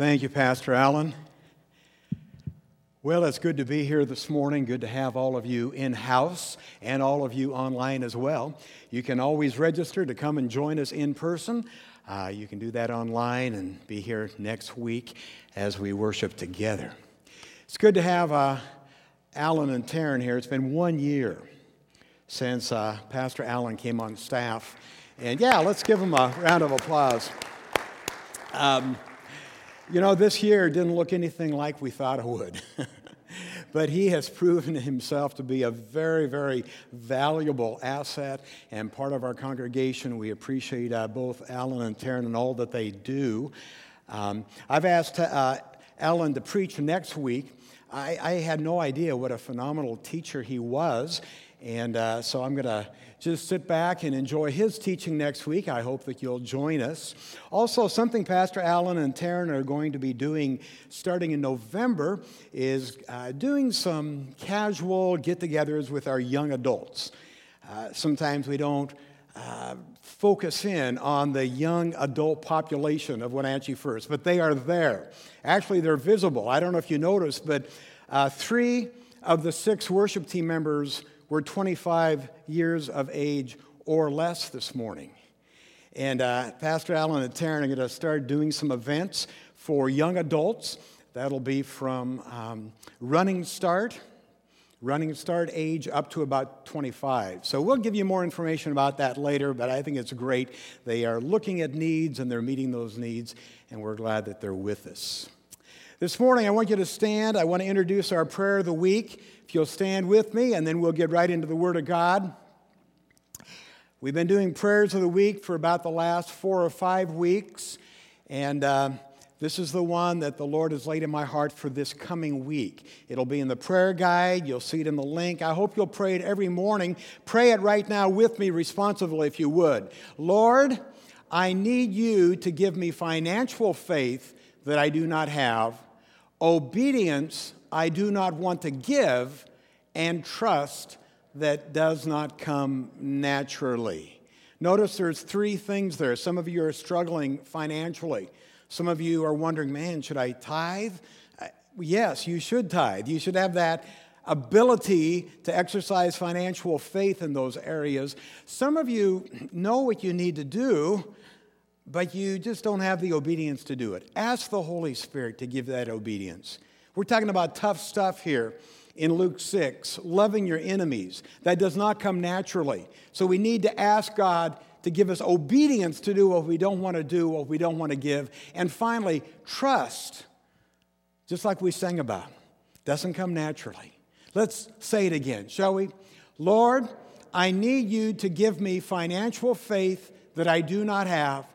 Thank you, Pastor Allen. Well, it's good to be here this morning. Good to have all of you in house and all of you online as well. You can always register to come and join us in person. Uh, you can do that online and be here next week as we worship together. It's good to have uh, Alan and Taryn here. It's been one year since uh, Pastor Allen came on staff. And yeah, let's give him a round of applause. Um, you know, this year didn't look anything like we thought it would. but he has proven himself to be a very, very valuable asset and part of our congregation. We appreciate uh, both Alan and Taryn and all that they do. Um, I've asked uh, Alan to preach next week. I, I, had no idea what a phenomenal teacher he was, and uh, so I'm going to just sit back and enjoy his teaching next week. I hope that you'll join us. Also, something Pastor Allen and Taryn are going to be doing starting in November is uh, doing some casual get togethers with our young adults. Uh, sometimes we don't uh, focus in on the young adult population of Wenatchee First, but they are there. Actually, they're visible. I don't know if you noticed, but uh, three of the six worship team members were 25 years of age or less this morning. And uh, Pastor Allen and Taryn are going to start doing some events for young adults. That'll be from um, running start, running start age up to about 25. So we'll give you more information about that later, but I think it's great. They are looking at needs and they're meeting those needs, and we're glad that they're with us. This morning, I want you to stand. I want to introduce our prayer of the week. If you'll stand with me, and then we'll get right into the Word of God. We've been doing prayers of the week for about the last four or five weeks, and uh, this is the one that the Lord has laid in my heart for this coming week. It'll be in the prayer guide. You'll see it in the link. I hope you'll pray it every morning. Pray it right now with me responsively, if you would. Lord, I need you to give me financial faith that I do not have obedience I do not want to give, and trust that does not come naturally. Notice there's three things there. Some of you are struggling financially. Some of you are wondering, man, should I tithe? Uh, yes, you should tithe. You should have that ability to exercise financial faith in those areas. Some of you know what you need to do, but you just don't have the obedience to do it. Ask the Holy Spirit to give that obedience. We're talking about tough stuff here in Luke 6, loving your enemies. That does not come naturally. So we need to ask God to give us obedience to do what we don't want to do, what we don't want to give. And finally, trust, just like we sang about, doesn't come naturally. Let's say it again, shall we? Lord, I need you to give me financial faith that I do not have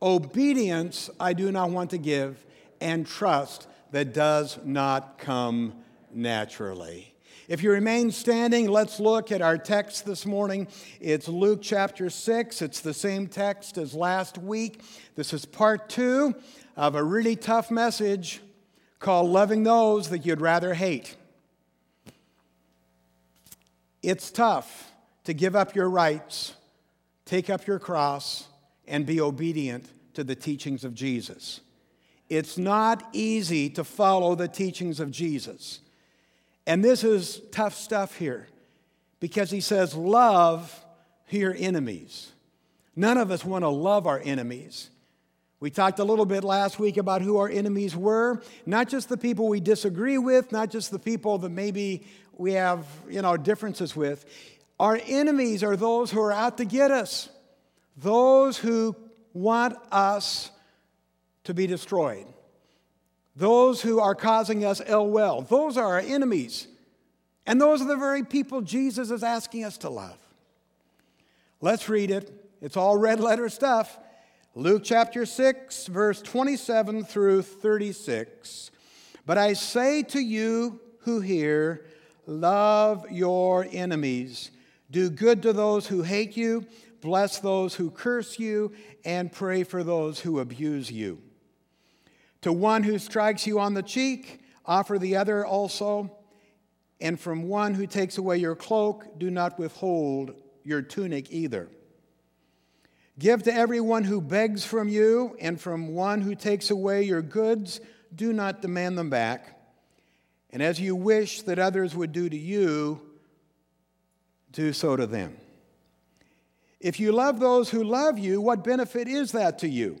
obedience I do not want to give, and trust that does not come naturally. If you remain standing, let's look at our text this morning. It's Luke chapter 6. It's the same text as last week. This is part two of a really tough message called Loving Those That You'd Rather Hate. It's tough to give up your rights, take up your cross, and be obedient to the teachings of Jesus. It's not easy to follow the teachings of Jesus. And this is tough stuff here because he says, Love your enemies. None of us want to love our enemies. We talked a little bit last week about who our enemies were, not just the people we disagree with, not just the people that maybe we have, you know, differences with. Our enemies are those who are out to get us, those who want us to be destroyed. Those who are causing us ill will, those are our enemies. And those are the very people Jesus is asking us to love. Let's read it. It's all red letter stuff. Luke chapter 6, verse 27 through 36. But I say to you who hear, love your enemies, do good to those who hate you bless those who curse you, and pray for those who abuse you. To one who strikes you on the cheek, offer the other also. And from one who takes away your cloak, do not withhold your tunic either. Give to everyone who begs from you, and from one who takes away your goods, do not demand them back. And as you wish that others would do to you, do so to them. If you love those who love you, what benefit is that to you?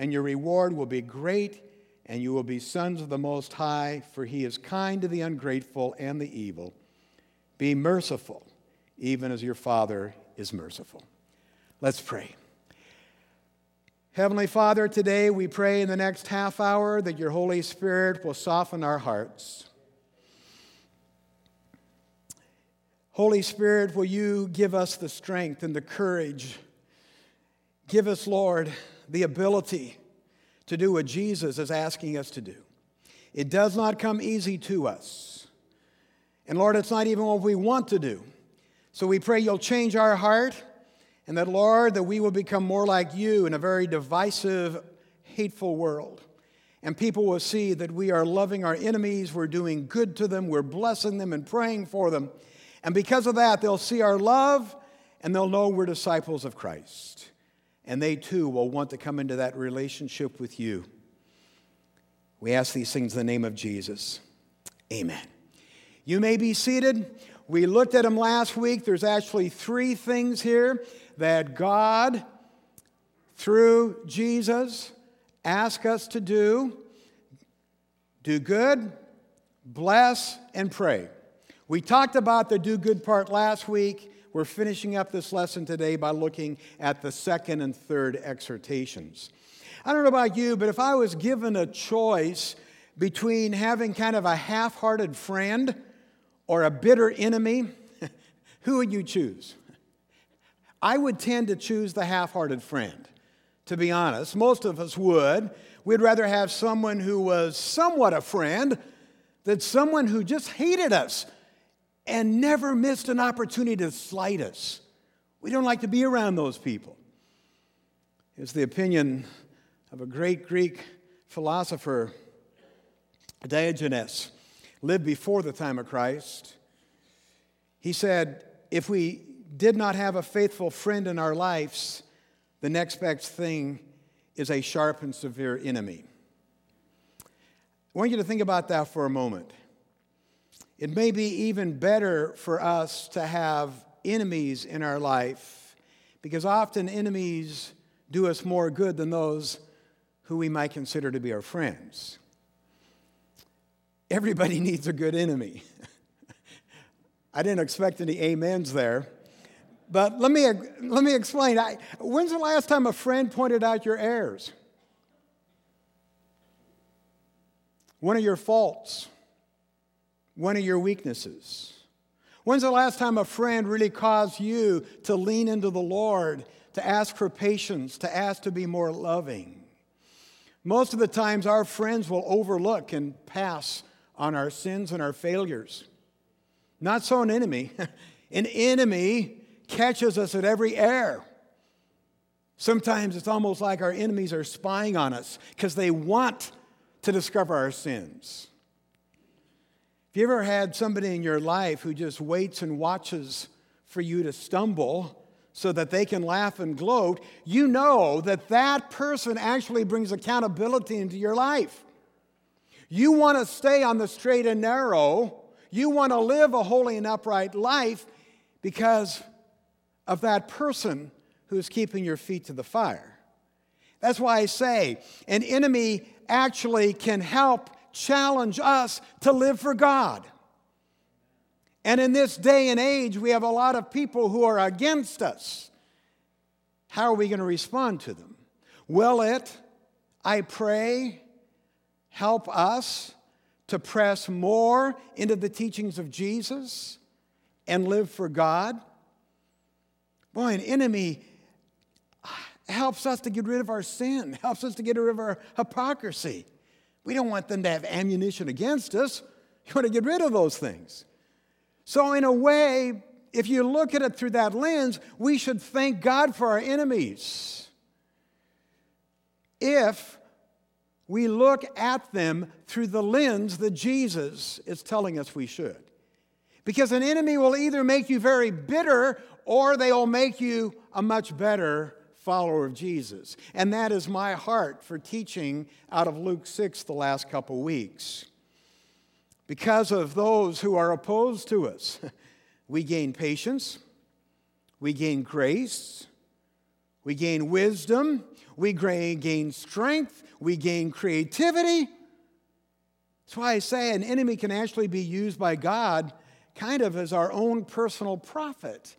and your reward will be great, and you will be sons of the Most High, for he is kind to the ungrateful and the evil. Be merciful, even as your Father is merciful. Let's pray. Heavenly Father, today we pray in the next half hour that your Holy Spirit will soften our hearts. Holy Spirit, will you give us the strength and the courage? Give us, Lord, the ability to do what Jesus is asking us to do. It does not come easy to us. And Lord, it's not even what we want to do. So we pray you'll change our heart and that, Lord, that we will become more like you in a very divisive, hateful world. And people will see that we are loving our enemies, we're doing good to them, we're blessing them and praying for them. And because of that, they'll see our love and they'll know we're disciples of Christ. And they too will want to come into that relationship with you. We ask these things in the name of Jesus. Amen. You may be seated. We looked at them last week. There's actually three things here that God, through Jesus, asks us to do do good, bless, and pray. We talked about the do good part last week. We're finishing up this lesson today by looking at the second and third exhortations. I don't know about you, but if I was given a choice between having kind of a half hearted friend or a bitter enemy, who would you choose? I would tend to choose the half hearted friend, to be honest. Most of us would. We'd rather have someone who was somewhat a friend than someone who just hated us and never missed an opportunity to slight us. We don't like to be around those people. It's the opinion of a great Greek philosopher, Diogenes, lived before the time of Christ. He said, If we did not have a faithful friend in our lives, the next best thing is a sharp and severe enemy. I want you to think about that for a moment. It may be even better for us to have enemies in our life because often enemies do us more good than those who we might consider to be our friends. Everybody needs a good enemy. I didn't expect any amens there. But let me, let me explain. I, when's the last time a friend pointed out your errors? One of your faults? One of your weaknesses? When's the last time a friend really caused you to lean into the Lord, to ask for patience, to ask to be more loving? Most of the times, our friends will overlook and pass on our sins and our failures. Not so an enemy. an enemy catches us at every error. Sometimes it's almost like our enemies are spying on us because they want to discover our sins. Have you ever had somebody in your life who just waits and watches for you to stumble so that they can laugh and gloat? You know that that person actually brings accountability into your life. You want to stay on the straight and narrow. You want to live a holy and upright life because of that person who is keeping your feet to the fire. That's why I say an enemy actually can help challenge us to live for God. And in this day and age, we have a lot of people who are against us. How are we going to respond to them? Will it, I pray, help us to press more into the teachings of Jesus and live for God? Boy, an enemy, helps us to get rid of our sin, helps us to get rid of our hypocrisy. We don't want them to have ammunition against us. You want to get rid of those things. So, in a way, if you look at it through that lens, we should thank God for our enemies. If we look at them through the lens that Jesus is telling us we should. Because an enemy will either make you very bitter or they will make you a much better follower of Jesus. And that is my heart for teaching out of Luke 6 the last couple weeks. Because of those who are opposed to us, we gain patience, we gain grace, we gain wisdom, we gain strength, we gain creativity. That's why I say an enemy can actually be used by God kind of as our own personal prophet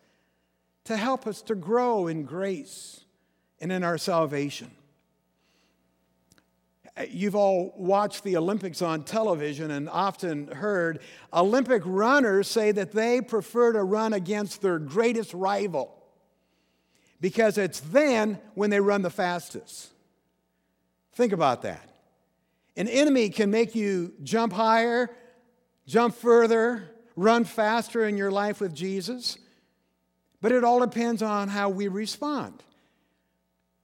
to help us to grow in grace and in our salvation. You've all watched the Olympics on television and often heard Olympic runners say that they prefer to run against their greatest rival because it's then when they run the fastest. Think about that. An enemy can make you jump higher, jump further, run faster in your life with Jesus, but it all depends on how we respond.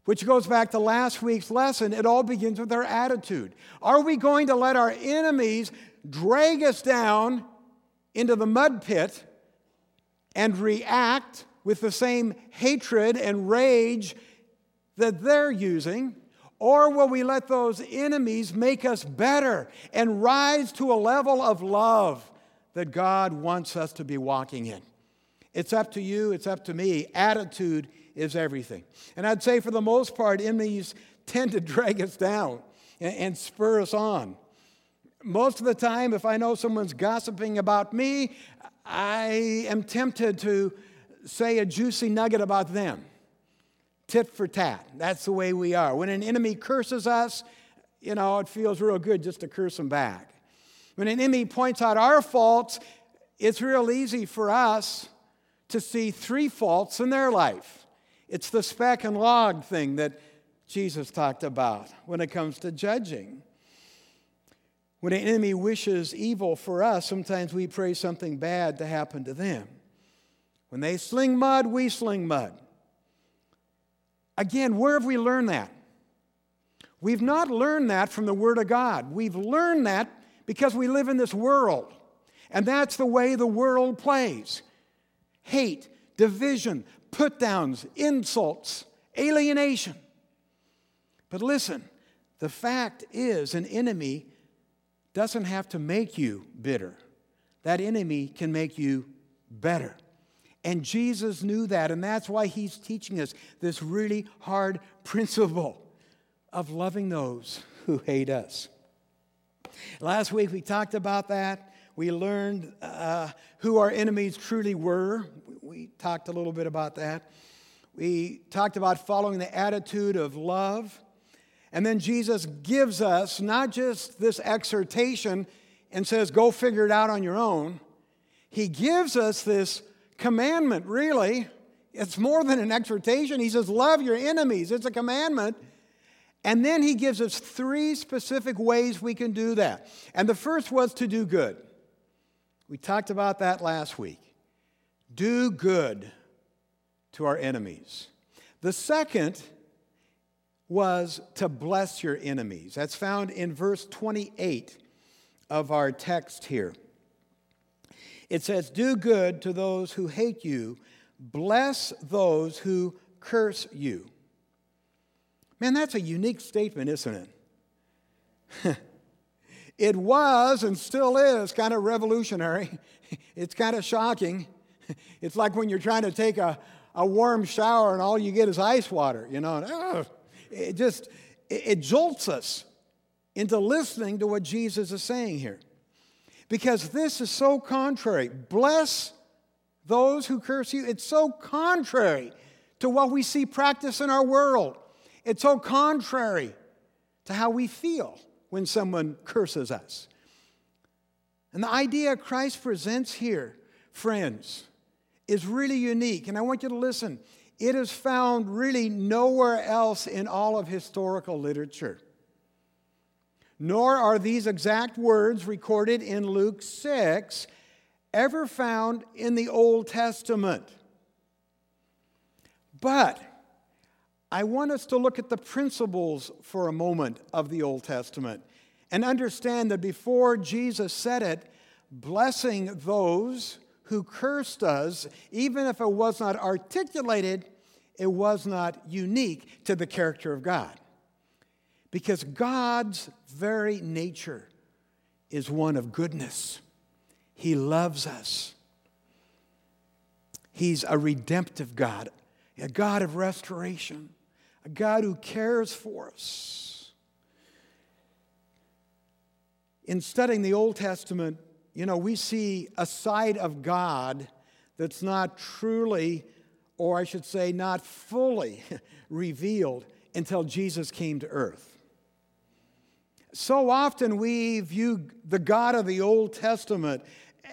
Which goes back to last week's lesson. It all begins with our attitude. Are we going to let our enemies drag us down into the mud pit and react with the same hatred and rage that they're using? Or will we let those enemies make us better and rise to a level of love that God wants us to be walking in? It's up to you, it's up to me. Attitude is everything. And I'd say for the most part, enemies tend to drag us down and, and spur us on. Most of the time, if I know someone's gossiping about me, I am tempted to say a juicy nugget about them. Tit for tat. That's the way we are. When an enemy curses us, you know, it feels real good just to curse them back. When an enemy points out our faults, it's real easy for us to see three faults in their life. It's the speck and log thing that Jesus talked about when it comes to judging. When an enemy wishes evil for us, sometimes we pray something bad to happen to them. When they sling mud, we sling mud. Again, where have we learned that? We've not learned that from the Word of God. We've learned that because we live in this world. And that's the way the world plays hate, division, put downs, insults, alienation. But listen, the fact is, an enemy doesn't have to make you bitter, that enemy can make you better. And Jesus knew that, and that's why he's teaching us this really hard principle of loving those who hate us. Last week we talked about that. We learned uh, who our enemies truly were. We talked a little bit about that. We talked about following the attitude of love. And then Jesus gives us not just this exhortation and says, go figure it out on your own. He gives us this commandment, really. It's more than an exhortation. He says, love your enemies. It's a commandment. And then he gives us three specific ways we can do that. And the first was to do good. We talked about that last week. Do good to our enemies. The second was to bless your enemies. That's found in verse 28 of our text here. It says, Do good to those who hate you, bless those who curse you. Man, that's a unique statement, isn't it? It was and still is kind of revolutionary. It's kind of shocking. It's like when you're trying to take a, a warm shower and all you get is ice water, you know. Oh, it just it, it jolts us into listening to what Jesus is saying here. Because this is so contrary. Bless those who curse you. It's so contrary to what we see practice in our world. It's so contrary to how we feel when someone curses us. And the idea Christ presents here, friends, is really unique. And I want you to listen. it is found really nowhere else in all of historical literature. Nor are these exact words recorded in Luke 6 ever found in the Old Testament. But I want us to look at the principles for a moment of the Old Testament and understand that before Jesus said it, blessing those who cursed us, even if it was not articulated, it was not unique to the character of God. Because God's very nature is one of goodness. He loves us. He's a redemptive God, a God of restoration, a God who cares for us. In studying the Old Testament, you know, we see a side of God that's not truly, or I should say, not fully revealed until Jesus came to earth. So often we view the God of the Old Testament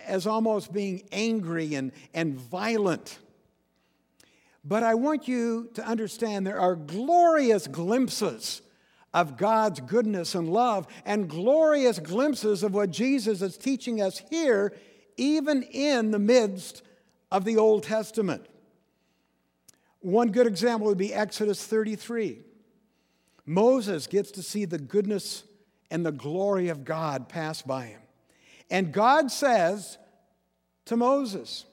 as almost being angry and, and violent. But I want you to understand there are glorious glimpses of God's goodness and love and glorious glimpses of what Jesus is teaching us here, even in the midst of the Old Testament. One good example would be Exodus 33. Moses gets to see the goodness and the glory of God pass by him. And God says to Moses,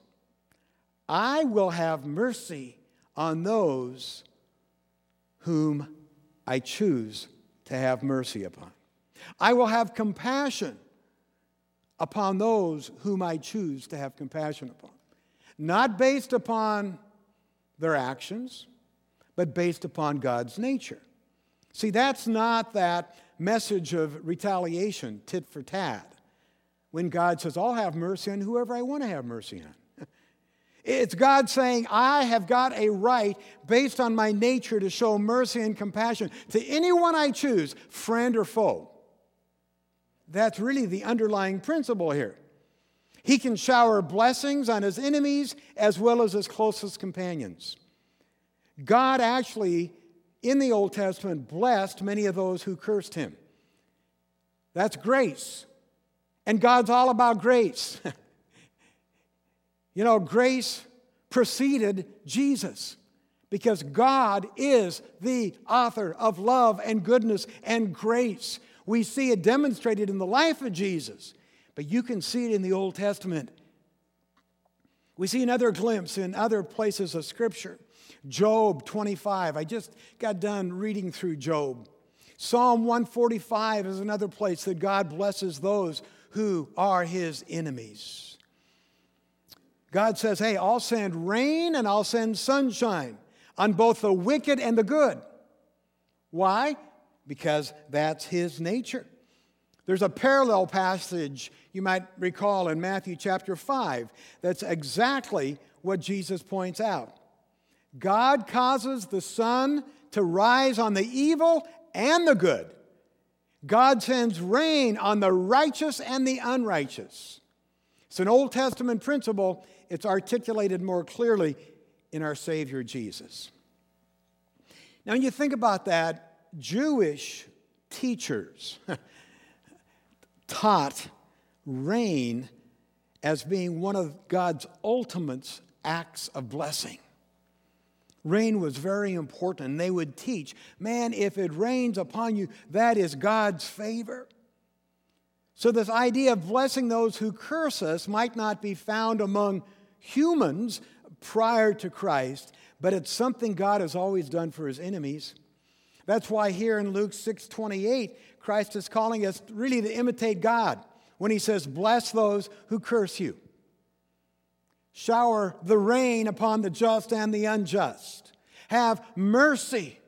I will have mercy on those whom I choose to have mercy upon. I will have compassion upon those whom I choose to have compassion upon. Not based upon their actions, but based upon God's nature. See, that's not that message of retaliation, tit for tat, when God says, I'll have mercy on whoever I want to have mercy on. It's God saying, I have got a right based on my nature to show mercy and compassion to anyone I choose, friend or foe. That's really the underlying principle here. He can shower blessings on his enemies as well as his closest companions. God actually, in the Old Testament, blessed many of those who cursed him. That's grace. And God's all about grace. You know, grace preceded Jesus because God is the author of love and goodness and grace. We see it demonstrated in the life of Jesus, but you can see it in the Old Testament. We see another glimpse in other places of Scripture. Job 25. I just got done reading through Job. Psalm 145 is another place that God blesses those who are his enemies. God says, Hey, I'll send rain and I'll send sunshine on both the wicked and the good. Why? Because that's His nature. There's a parallel passage you might recall in Matthew chapter 5 that's exactly what Jesus points out. God causes the sun to rise on the evil and the good. God sends rain on the righteous and the unrighteous. It's an Old Testament principle it's articulated more clearly in our Savior Jesus. Now, when you think about that, Jewish teachers taught rain as being one of God's ultimate acts of blessing. Rain was very important, they would teach man, if it rains upon you, that is God's favor. So, this idea of blessing those who curse us might not be found among humans prior to Christ, but it's something God has always done for his enemies. That's why here in Luke 6 28, Christ is calling us really to imitate God when he says, Bless those who curse you. Shower the rain upon the just and the unjust. Have mercy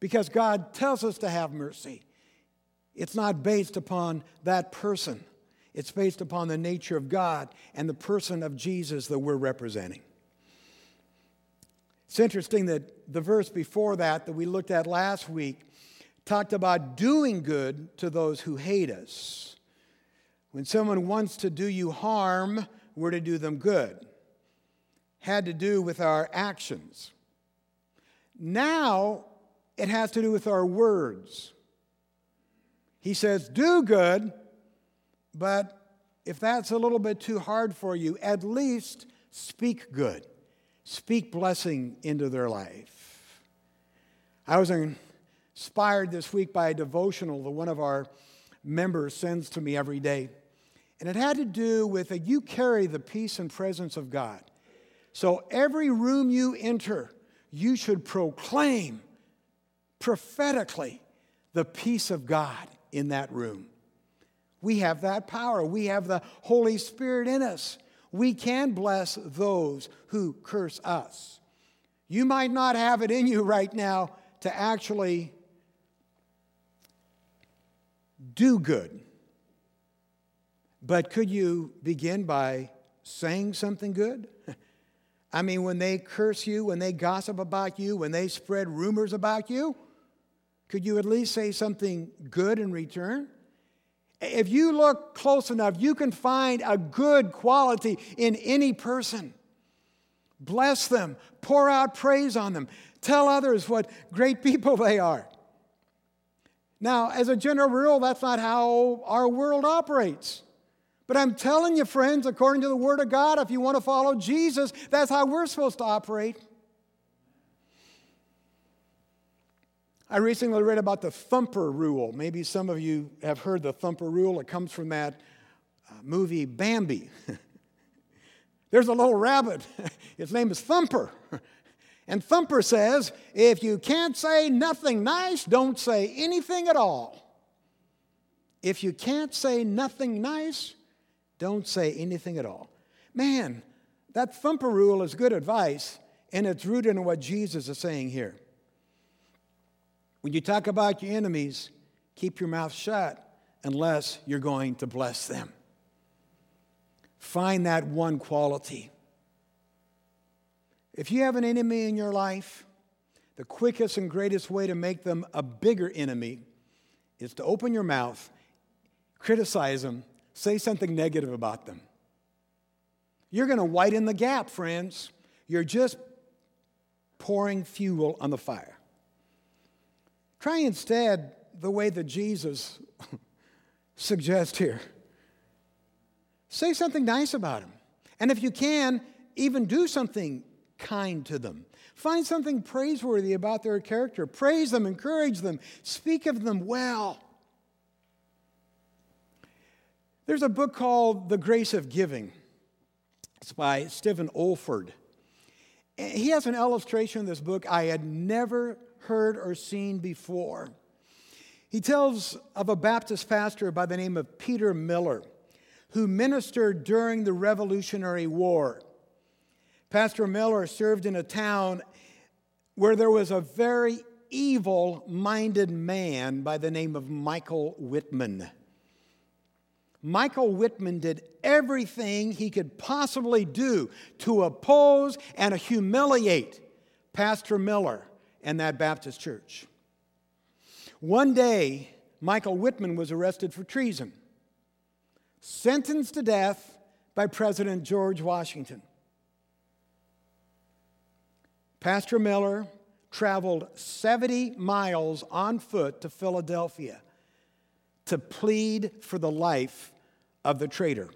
because God tells us to have mercy. It's not based upon that person. It's based upon the nature of God and the person of Jesus that we're representing. It's interesting that the verse before that, that we looked at last week, talked about doing good to those who hate us. When someone wants to do you harm, we're to do them good. Had to do with our actions. Now it has to do with our words. He says, Do good, but if that's a little bit too hard for you, at least speak good. Speak blessing into their life. I was inspired this week by a devotional that one of our members sends to me every day. And it had to do with that you carry the peace and presence of God. So every room you enter, you should proclaim prophetically the peace of God in that room. We have that power. We have the Holy Spirit in us. We can bless those who curse us. You might not have it in you right now to actually do good. But could you begin by saying something good? I mean, when they curse you, when they gossip about you, when they spread rumors about you, could you at least say something good in return? If you look close enough, you can find a good quality in any person. Bless them, pour out praise on them, tell others what great people they are. Now, as a general rule, that's not how our world operates. But I'm telling you, friends, according to the Word of God, if you want to follow Jesus, that's how we're supposed to operate. I recently read about the thumper rule. Maybe some of you have heard the thumper rule. It comes from that uh, movie Bambi. There's a little rabbit. His name is Thumper. And Thumper says, if you can't say nothing nice, don't say anything at all. If you can't say nothing nice, don't say anything at all. Man, that Thumper rule is good advice, and it's rooted in what Jesus is saying here. When you talk about your enemies, keep your mouth shut unless you're going to bless them. Find that one quality. If you have an enemy in your life, the quickest and greatest way to make them a bigger enemy is to open your mouth, criticize them, say something negative about them. You're going to widen the gap, friends. You're just pouring fuel on the fire. Try instead the way that Jesus suggests here. Say something nice about them. And if you can, even do something kind to them. Find something praiseworthy about their character. Praise them, encourage them, speak of them well. There's a book called The Grace of Giving. It's by Stephen Olford. He has an illustration in this book I had never heard or seen before. He tells of a Baptist pastor by the name of Peter Miller who ministered during the Revolutionary War. Pastor Miller served in a town where there was a very evil minded man by the name of Michael Whitman. Michael Whitman did everything he could possibly do to oppose and humiliate Pastor Miller and that Baptist church. One day, Michael Whitman was arrested for treason, sentenced to death by President George Washington. Pastor Miller traveled 70 miles on foot to Philadelphia to plead for the life of the traitor.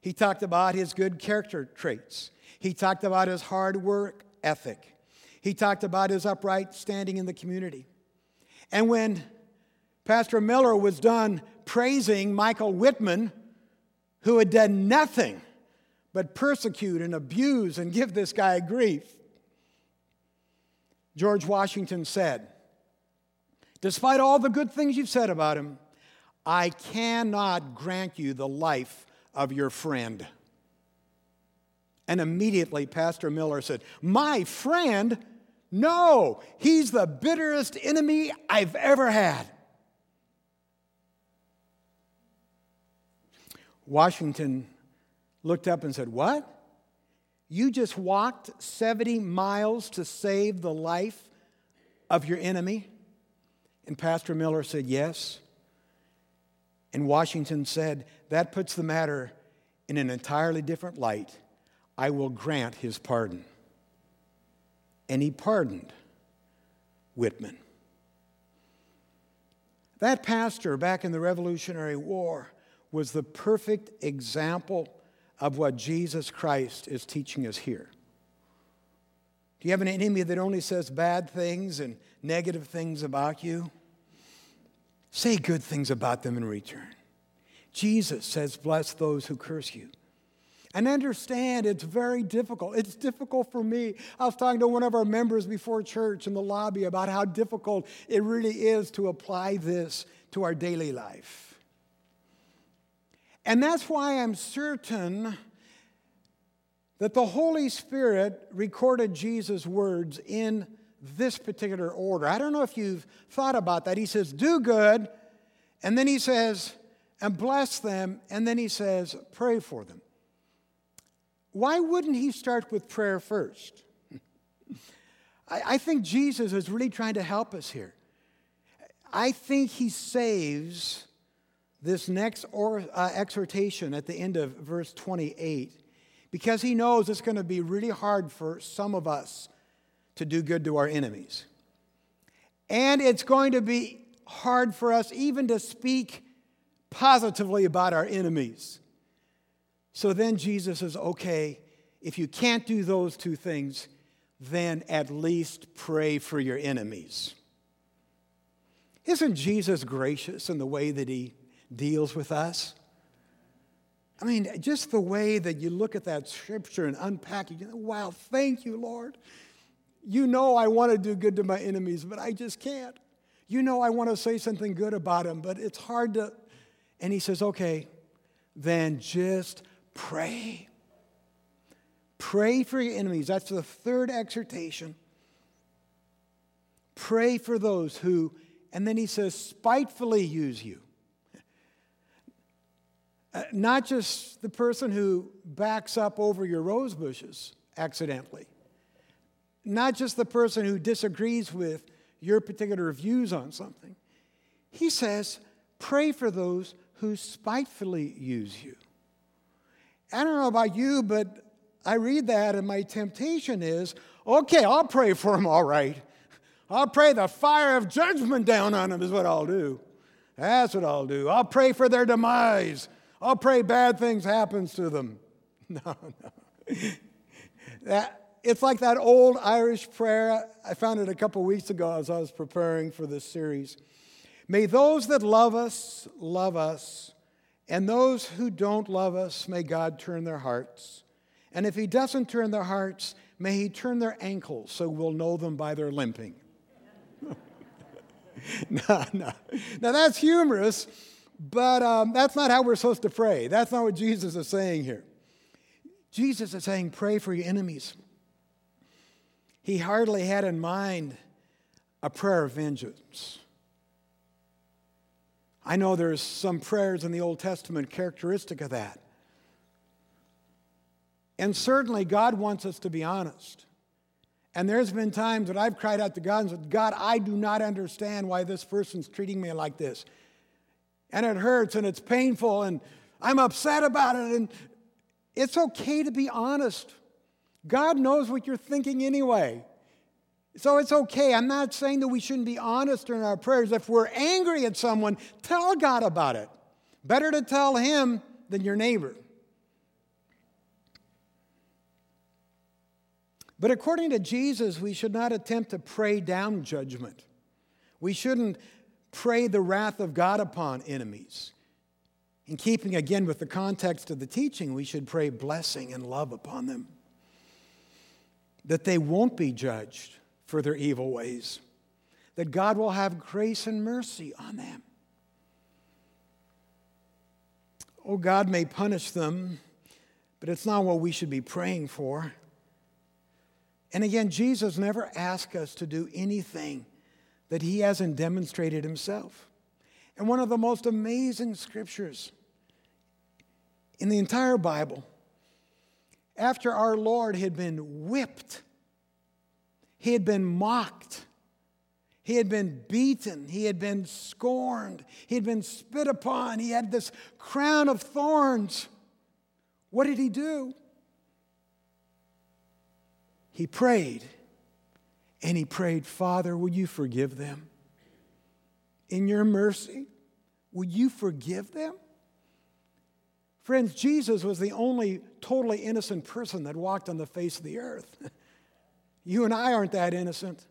He talked about his good character traits. He talked about his hard work ethic. He talked about his upright standing in the community. And when Pastor Miller was done praising Michael Whitman, who had done nothing but persecute and abuse and give this guy grief. George Washington said, Despite all the good things you've said about him, I cannot grant you the life of your friend. And immediately, Pastor Miller said, My friend? No, he's the bitterest enemy I've ever had. Washington looked up and said, What? You just walked 70 miles to save the life of your enemy? And Pastor Miller said, Yes. And Washington said, That puts the matter in an entirely different light. I will grant his pardon. And he pardoned Whitman. That pastor back in the Revolutionary War was the perfect example of what Jesus Christ is teaching us here. Do you have an enemy that only says bad things and negative things about you? Say good things about them in return. Jesus says, Bless those who curse you. And understand it's very difficult. It's difficult for me. I was talking to one of our members before church in the lobby about how difficult it really is to apply this to our daily life. And that's why I'm certain that the Holy Spirit recorded Jesus' words in this particular order. I don't know if you've thought about that. He says, Do good, and then he says, and bless them, and then he says, Pray for them. Why wouldn't he start with prayer first? I, I think Jesus is really trying to help us here. I think he saves this next or, uh, exhortation at the end of verse 28 because he knows it's going to be really hard for some of us to do good to our enemies. And it's going to be hard for us even to speak positively about our enemies. So then Jesus says, okay, if you can't do those two things, then at least pray for your enemies. Isn't Jesus gracious in the way that he deals with us? I mean, just the way that you look at that scripture and unpack it, you know, wow, thank you, Lord. You know I want to do good to my enemies, but I just can't. You know I want to say something good about them, but it's hard to. And he says, okay, then just pray. Pray for your enemies. That's the third exhortation. Pray for those who, and then he says, spitefully use you. Uh, not just the person who backs up over your rose bushes accidentally, not just the person who disagrees with your particular views on something. He says, pray for those who spitefully use you. I don't know about you, but I read that and my temptation is okay, I'll pray for them, all right. I'll pray the fire of judgment down on them, is what I'll do. That's what I'll do. I'll pray for their demise. I'll pray bad things happens to them. No, no. That, it's like that old Irish prayer. I found it a couple weeks ago as I was preparing for this series. May those that love us love us, and those who don't love us, may God turn their hearts. And if He doesn't turn their hearts, may He turn their ankles so we'll know them by their limping. no, no. Now that's humorous, but um, that's not how we're supposed to pray. That's not what Jesus is saying here. Jesus is saying, pray for your enemies. He hardly had in mind a prayer of vengeance. I know there's some prayers in the Old Testament characteristic of that. And certainly, God wants us to be honest. And there's been times that I've cried out to God and said, God, I do not understand why this person's treating me like this and it hurts and it's painful and I'm upset about it. And it's okay to be honest. God knows what you're thinking anyway. So it's okay. I'm not saying that we shouldn't be honest in our prayers. If we're angry at someone, tell God about it. Better to tell him than your neighbor. But according to Jesus, we should not attempt to pray down judgment. We shouldn't pray the wrath of God upon enemies. In keeping again with the context of the teaching, we should pray blessing and love upon them, that they won't be judged for their evil ways, that God will have grace and mercy on them. Oh, God may punish them, but it's not what we should be praying for. And again, Jesus never asked us to do anything that he hasn't demonstrated himself. And one of the most amazing scriptures in the entire Bible, after our Lord had been whipped, he had been mocked, he had been beaten, he had been scorned, he had been spit upon, he had this crown of thorns. What did he do? He prayed And he prayed, Father, will you forgive them? In your mercy, will you forgive them? Friends, Jesus was the only totally innocent person that walked on the face of the earth. you and I aren't that innocent.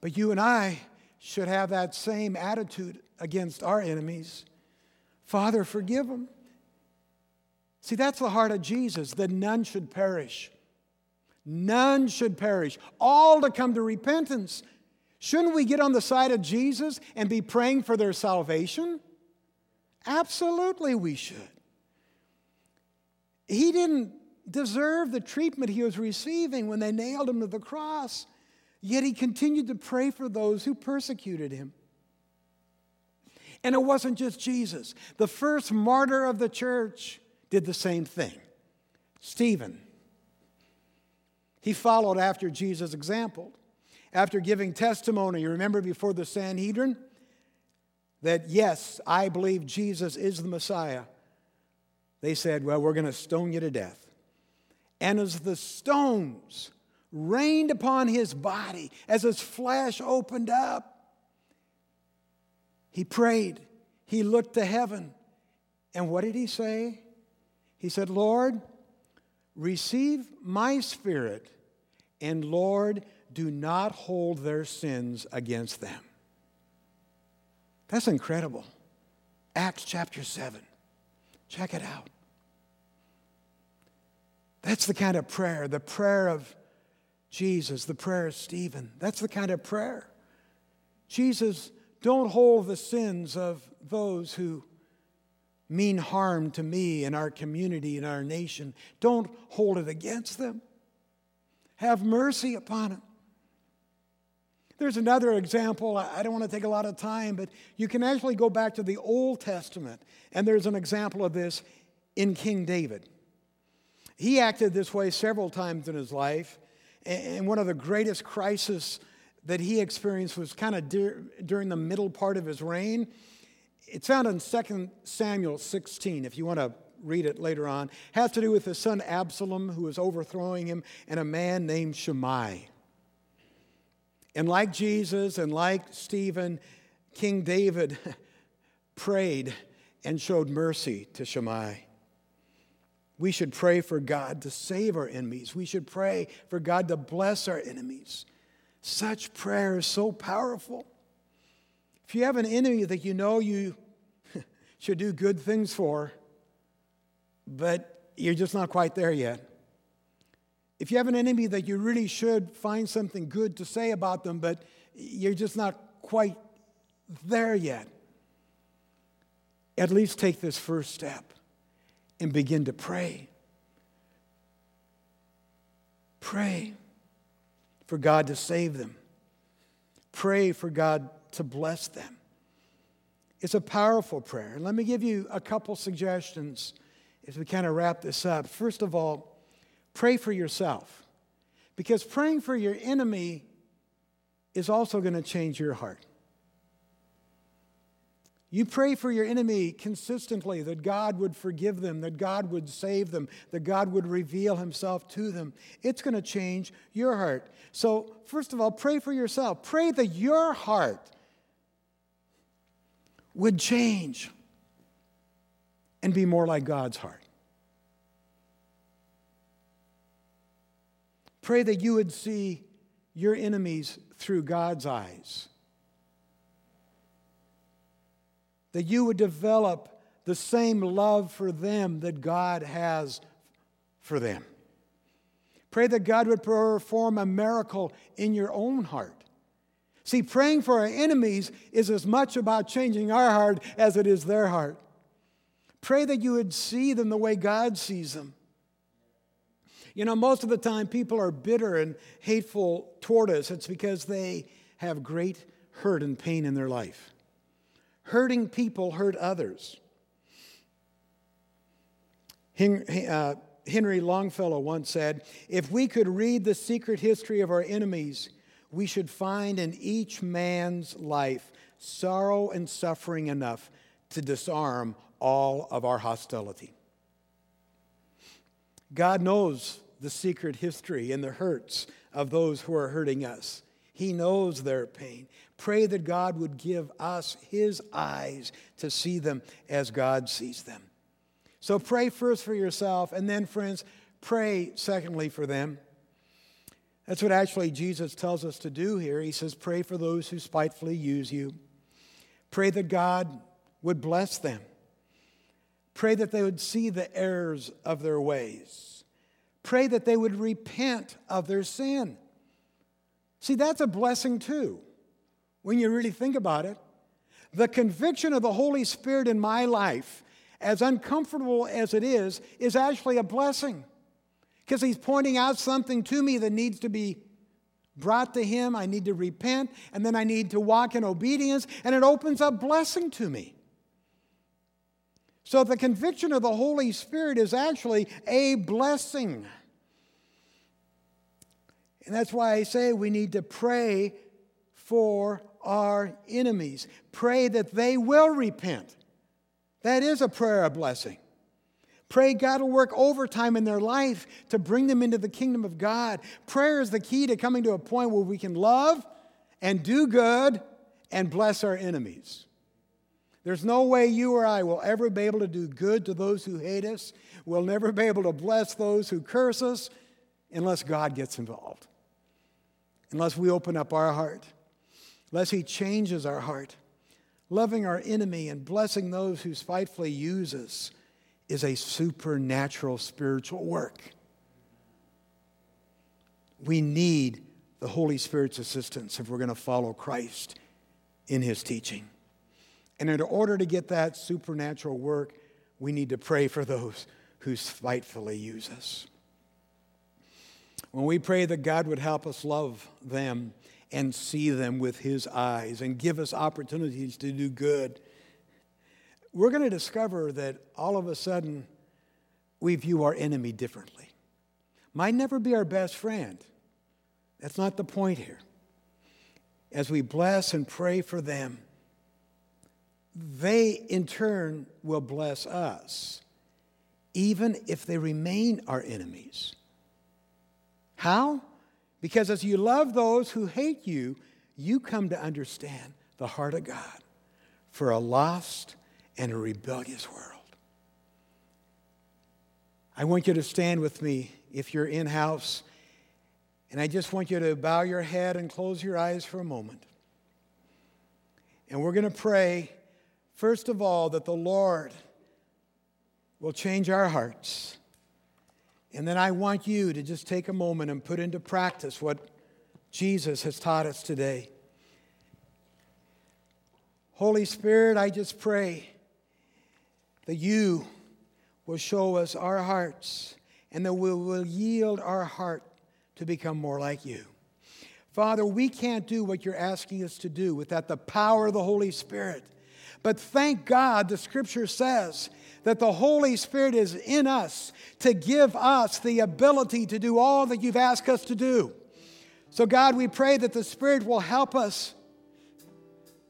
But you and I should have that same attitude against our enemies. Father, forgive them. See, that's the heart of Jesus, that none should perish. None should perish, all to come to repentance. Shouldn't we get on the side of Jesus and be praying for their salvation? Absolutely, we should. He didn't deserve the treatment he was receiving when they nailed him to the cross. Yet he continued to pray for those who persecuted him. And it wasn't just Jesus. The first martyr of the church did the same thing Stephen. He followed after Jesus' example. After giving testimony, you remember before the Sanhedrin, that yes, I believe Jesus is the Messiah, they said, Well, we're going to stone you to death. And as the stones rained upon his body as his flesh opened up. He prayed, he looked to heaven. And what did he say? He said, Lord, receive my spirit, and Lord, do not hold their sins against them. That's incredible. Acts chapter 7. Check it out. That's the kind of prayer, the prayer of Jesus, the prayer of Stephen. That's the kind of prayer. Jesus, don't hold the sins of those who mean harm to me and our community and our nation. Don't hold it against them. Have mercy upon them. There's another example. I don't want to take a lot of time, but you can actually go back to the Old Testament, and there's an example of this in King David. He acted this way several times in his life. And one of the greatest crises that he experienced was kind of dur- during the middle part of his reign. It's found in 2 Samuel 16, if you want to read it later on. It has to do with his son Absalom, who was overthrowing him, and a man named Shimei. And like Jesus and like Stephen, King David prayed and showed mercy to Shimei. We should pray for God to save our enemies. We should pray for God to bless our enemies. Such prayer is so powerful. If you have an enemy that you know you should do good things for, but you're just not quite there yet. If you have an enemy that you really should find something good to say about them, but you're just not quite there yet, at least take this first step and begin to pray. Pray for God to save them. Pray for God to bless them. It's a powerful prayer. And let me give you a couple suggestions as we kind of wrap this up. First of all, pray for yourself. Because praying for your enemy is also going to change your heart. You pray for your enemy consistently that God would forgive them, that God would save them, that God would reveal himself to them. It's going to change your heart. So, first of all, pray for yourself. Pray that your heart would change and be more like God's heart. Pray that you would see your enemies through God's eyes that you would develop the same love for them that God has for them. Pray that God would perform a miracle in your own heart. See, praying for our enemies is as much about changing our heart as it is their heart. Pray that you would see them the way God sees them. You know, most of the time people are bitter and hateful toward us. It's because they have great hurt and pain in their life. Hurting people hurt others. Uh, Henry Longfellow once said, If we could read the secret history of our enemies, we should find in each man's life sorrow and suffering enough to disarm all of our hostility. God knows the secret history and the hurts of those who are hurting us. He knows their pain. Pray that God would give us His eyes to see them as God sees them. So pray first for yourself, and then, friends, pray secondly for them. That's what actually Jesus tells us to do here. He says, Pray for those who spitefully use you. Pray that God would bless them. Pray that they would see the errors of their ways. Pray that they would repent of their sin. See, that's a blessing too, when you really think about it. The conviction of the Holy Spirit in my life, as uncomfortable as it is, is actually a blessing because He's pointing out something to me that needs to be brought to Him. I need to repent, and then I need to walk in obedience, and it opens up blessing to me. So the conviction of the Holy Spirit is actually a blessing. And that's why I say we need to pray for our enemies. Pray that they will repent. That is a prayer of blessing. Pray God will work overtime in their life to bring them into the kingdom of God. Prayer is the key to coming to a point where we can love and do good and bless our enemies. There's no way you or I will ever be able to do good to those who hate us. We'll never be able to bless those who curse us unless God gets involved, unless we open up our heart, unless He changes our heart. Loving our enemy and blessing those who spitefully use us is a supernatural spiritual work. We need the Holy Spirit's assistance if we're going to follow Christ in His teaching. And in order to get that supernatural work, we need to pray for those who spitefully use us. When we pray that God would help us love them and see them with His eyes and give us opportunities to do good, we're going to discover that all of a sudden we view our enemy differently. Might never be our best friend. That's not the point here. As we bless and pray for them, they in turn will bless us, even if they remain our enemies. How? Because as you love those who hate you, you come to understand the heart of God for a lost and a rebellious world. I want you to stand with me if you're in house, and I just want you to bow your head and close your eyes for a moment. And we're going to pray First of all, that the Lord will change our hearts. And then I want you to just take a moment and put into practice what Jesus has taught us today. Holy Spirit, I just pray that you will show us our hearts and that we will yield our heart to become more like you. Father, we can't do what you're asking us to do without the power of the Holy Spirit. But thank God the scripture says that the Holy Spirit is in us to give us the ability to do all that you've asked us to do. So, God, we pray that the Spirit will help us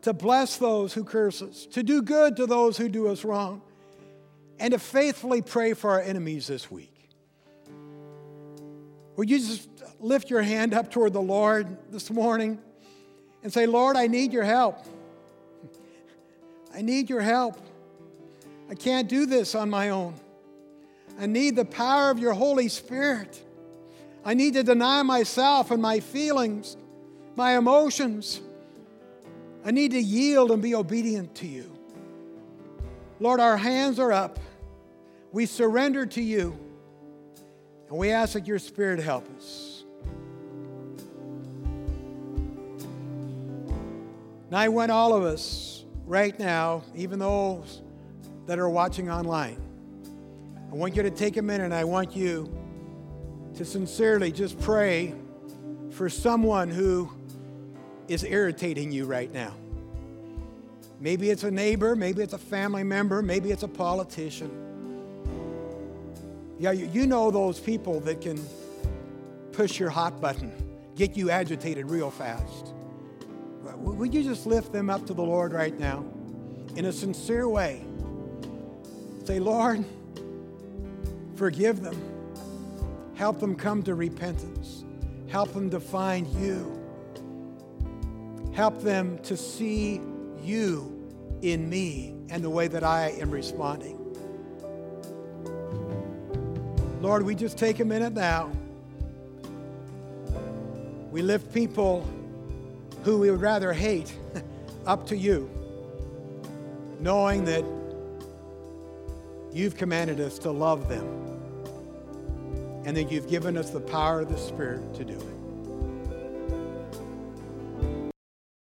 to bless those who curse us, to do good to those who do us wrong, and to faithfully pray for our enemies this week. Would you just lift your hand up toward the Lord this morning and say, Lord, I need your help. I need your help. I can't do this on my own. I need the power of your Holy Spirit. I need to deny myself and my feelings, my emotions. I need to yield and be obedient to you. Lord, our hands are up. We surrender to you. And we ask that your Spirit help us. Now, I want all of us right now, even those that are watching online, I want you to take a minute and I want you to sincerely just pray for someone who is irritating you right now. Maybe it's a neighbor, maybe it's a family member, maybe it's a politician. Yeah, you know those people that can push your hot button, get you agitated real fast. Would you just lift them up to the Lord right now in a sincere way? Say, Lord, forgive them. Help them come to repentance. Help them to find you. Help them to see you in me and the way that I am responding. Lord, we just take a minute now. We lift people who we would rather hate up to you, knowing that you've commanded us to love them and that you've given us the power of the Spirit to do it.